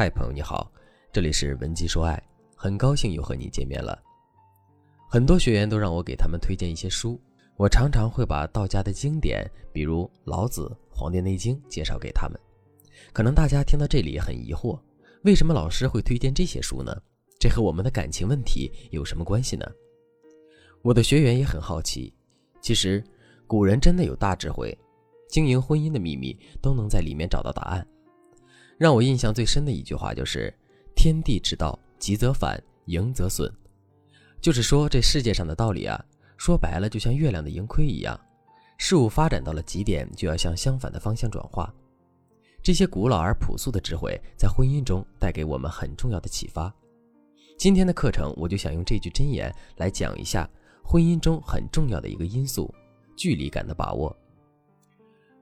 嗨，朋友你好，这里是文姬说爱，很高兴又和你见面了。很多学员都让我给他们推荐一些书，我常常会把道家的经典，比如老子《黄帝内经》介绍给他们。可能大家听到这里很疑惑，为什么老师会推荐这些书呢？这和我们的感情问题有什么关系呢？我的学员也很好奇。其实，古人真的有大智慧，经营婚姻的秘密都能在里面找到答案。让我印象最深的一句话就是：“天地之道，极则反，盈则损。”就是说，这世界上的道理啊，说白了就像月亮的盈亏一样，事物发展到了极点，就要向相反的方向转化。这些古老而朴素的智慧，在婚姻中带给我们很重要的启发。今天的课程，我就想用这句箴言来讲一下婚姻中很重要的一个因素——距离感的把握。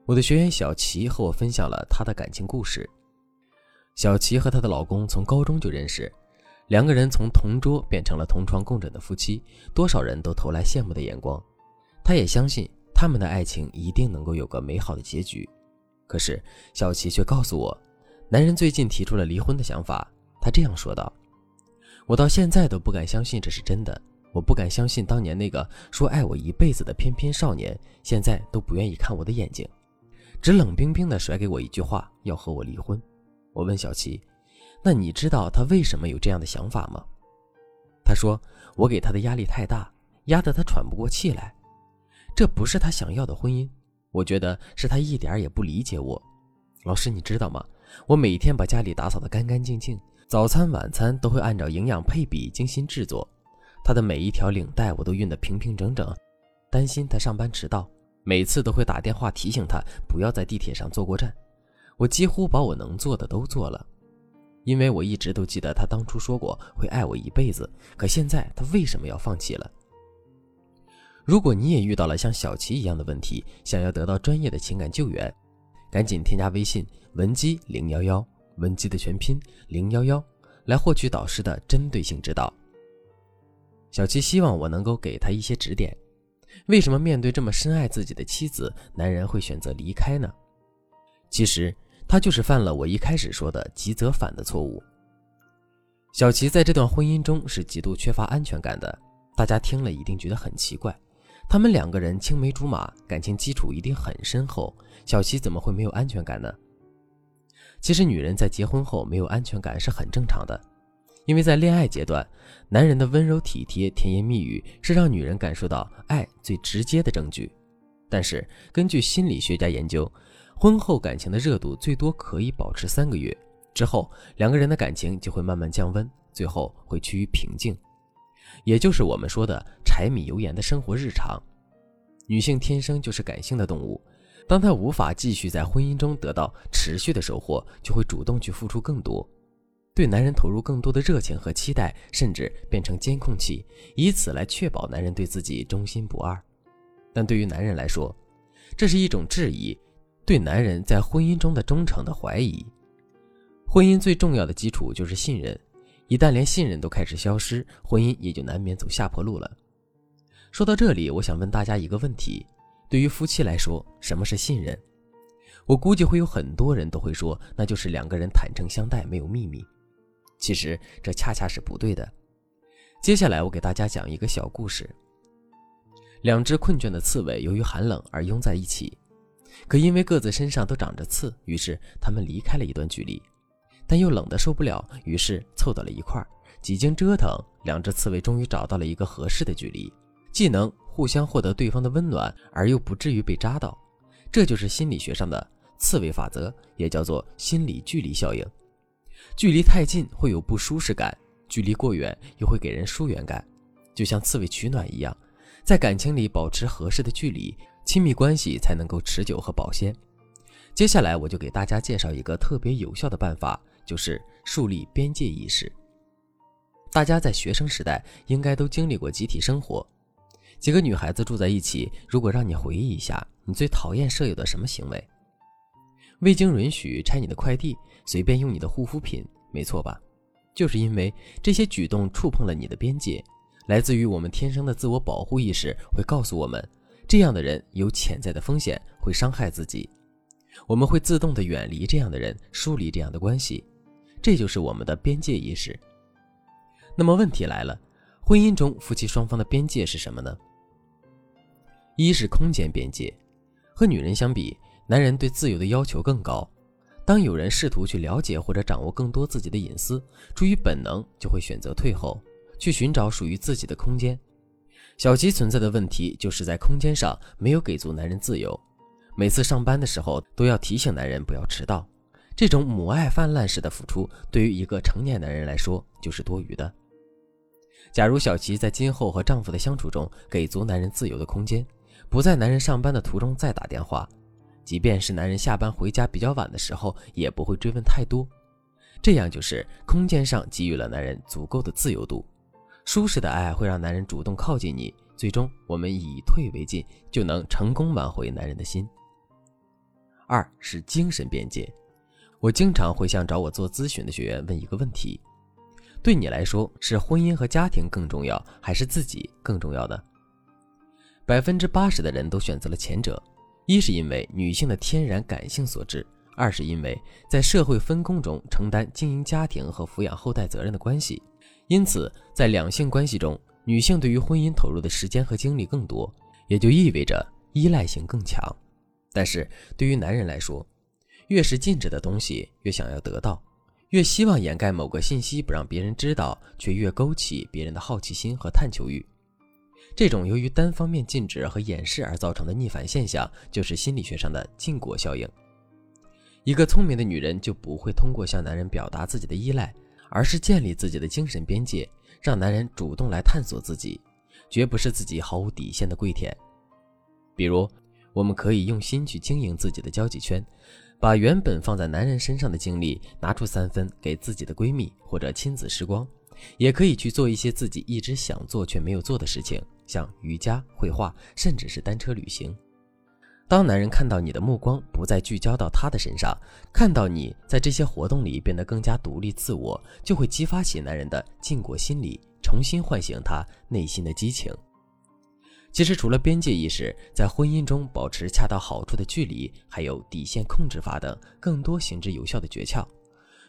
我的学员小齐和我分享了他的感情故事。小齐和她的老公从高中就认识，两个人从同桌变成了同床共枕的夫妻，多少人都投来羡慕的眼光。她也相信他们的爱情一定能够有个美好的结局。可是小齐却告诉我，男人最近提出了离婚的想法。他这样说道：“我到现在都不敢相信这是真的，我不敢相信当年那个说爱我一辈子的翩翩少年，现在都不愿意看我的眼睛，只冷冰冰地甩给我一句话，要和我离婚。”我问小琪：“那你知道他为什么有这样的想法吗？”他说：“我给他的压力太大，压得他喘不过气来。这不是他想要的婚姻。我觉得是他一点也不理解我。老师，你知道吗？我每天把家里打扫得干干净净，早餐晚餐都会按照营养配比精心制作。他的每一条领带我都熨得平平整整，担心他上班迟到，每次都会打电话提醒他不要在地铁上坐过站。”我几乎把我能做的都做了，因为我一直都记得他当初说过会爱我一辈子。可现在他为什么要放弃了？如果你也遇到了像小琪一样的问题，想要得到专业的情感救援，赶紧添加微信文姬零幺幺，文姬的全拼零幺幺，来获取导师的针对性指导。小琪希望我能够给他一些指点。为什么面对这么深爱自己的妻子，男人会选择离开呢？其实。他就是犯了我一开始说的急则反的错误。小齐在这段婚姻中是极度缺乏安全感的，大家听了一定觉得很奇怪。他们两个人青梅竹马，感情基础一定很深厚，小齐怎么会没有安全感呢？其实女人在结婚后没有安全感是很正常的，因为在恋爱阶段，男人的温柔体贴、甜言蜜语是让女人感受到爱最直接的证据。但是根据心理学家研究。婚后感情的热度最多可以保持三个月，之后两个人的感情就会慢慢降温，最后会趋于平静，也就是我们说的柴米油盐的生活日常。女性天生就是感性的动物，当她无法继续在婚姻中得到持续的收获，就会主动去付出更多，对男人投入更多的热情和期待，甚至变成监控器，以此来确保男人对自己忠心不二。但对于男人来说，这是一种质疑。对男人在婚姻中的忠诚的怀疑，婚姻最重要的基础就是信任，一旦连信任都开始消失，婚姻也就难免走下坡路了。说到这里，我想问大家一个问题：对于夫妻来说，什么是信任？我估计会有很多人都会说，那就是两个人坦诚相待，没有秘密。其实这恰恰是不对的。接下来我给大家讲一个小故事：两只困倦的刺猬由于寒冷而拥在一起。可因为各自身上都长着刺，于是他们离开了一段距离，但又冷得受不了，于是凑到了一块儿。几经折腾，两只刺猬终于找到了一个合适的距离，既能互相获得对方的温暖，而又不至于被扎到。这就是心理学上的刺猬法则，也叫做心理距离效应。距离太近会有不舒适感，距离过远又会给人疏远感，就像刺猬取暖一样，在感情里保持合适的距离。亲密关系才能够持久和保鲜。接下来，我就给大家介绍一个特别有效的办法，就是树立边界意识。大家在学生时代应该都经历过集体生活，几个女孩子住在一起，如果让你回忆一下，你最讨厌舍友的什么行为？未经允许拆你的快递，随便用你的护肤品，没错吧？就是因为这些举动触碰了你的边界，来自于我们天生的自我保护意识，会告诉我们。这样的人有潜在的风险，会伤害自己。我们会自动的远离这样的人，疏离这样的关系。这就是我们的边界意识。那么问题来了，婚姻中夫妻双方的边界是什么呢？一是空间边界，和女人相比，男人对自由的要求更高。当有人试图去了解或者掌握更多自己的隐私，出于本能就会选择退后，去寻找属于自己的空间。小吉存在的问题就是在空间上没有给足男人自由，每次上班的时候都要提醒男人不要迟到。这种母爱泛滥式的付出，对于一个成年男人来说就是多余的。假如小琪在今后和丈夫的相处中给足男人自由的空间。不在男人上班的途中再打电话，即便是男人下班回家比较晚的时候，也不会追问太多。这样就是空间上给予了男人足够的自由度，舒适的爱会让男人主动靠近你。最终，我们以退为进，就能成功挽回男人的心。二是精神边界，我经常会向找我做咨询的学员问一个问题：对你来说，是婚姻和家庭更重要，还是自己更重要的？百分之八十的人都选择了前者，一是因为女性的天然感性所致，二是因为在社会分工中承担经营家庭和抚养后代责任的关系。因此，在两性关系中，女性对于婚姻投入的时间和精力更多，也就意味着依赖性更强。但是对于男人来说，越是禁止的东西，越想要得到，越希望掩盖某个信息不让别人知道，却越勾起别人的好奇心和探求欲。这种由于单方面禁止和掩饰而造成的逆反现象，就是心理学上的禁果效应。一个聪明的女人就不会通过向男人表达自己的依赖，而是建立自己的精神边界，让男人主动来探索自己，绝不是自己毫无底线的跪舔。比如，我们可以用心去经营自己的交际圈，把原本放在男人身上的精力拿出三分给自己的闺蜜或者亲子时光。也可以去做一些自己一直想做却没有做的事情，像瑜伽、绘画，甚至是单车旅行。当男人看到你的目光不再聚焦到他的身上，看到你在这些活动里变得更加独立自我，就会激发起男人的禁果心理，重新唤醒他内心的激情。其实，除了边界意识，在婚姻中保持恰到好处的距离，还有底线控制法等更多行之有效的诀窍。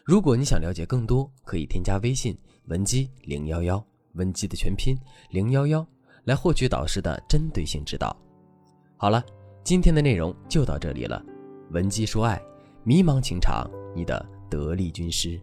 如果你想了解更多，可以添加微信。文姬零幺幺，文姬的全拼零幺幺，来获取导师的针对性指导。好了，今天的内容就到这里了。文姬说爱，迷茫情场，你的得力军师。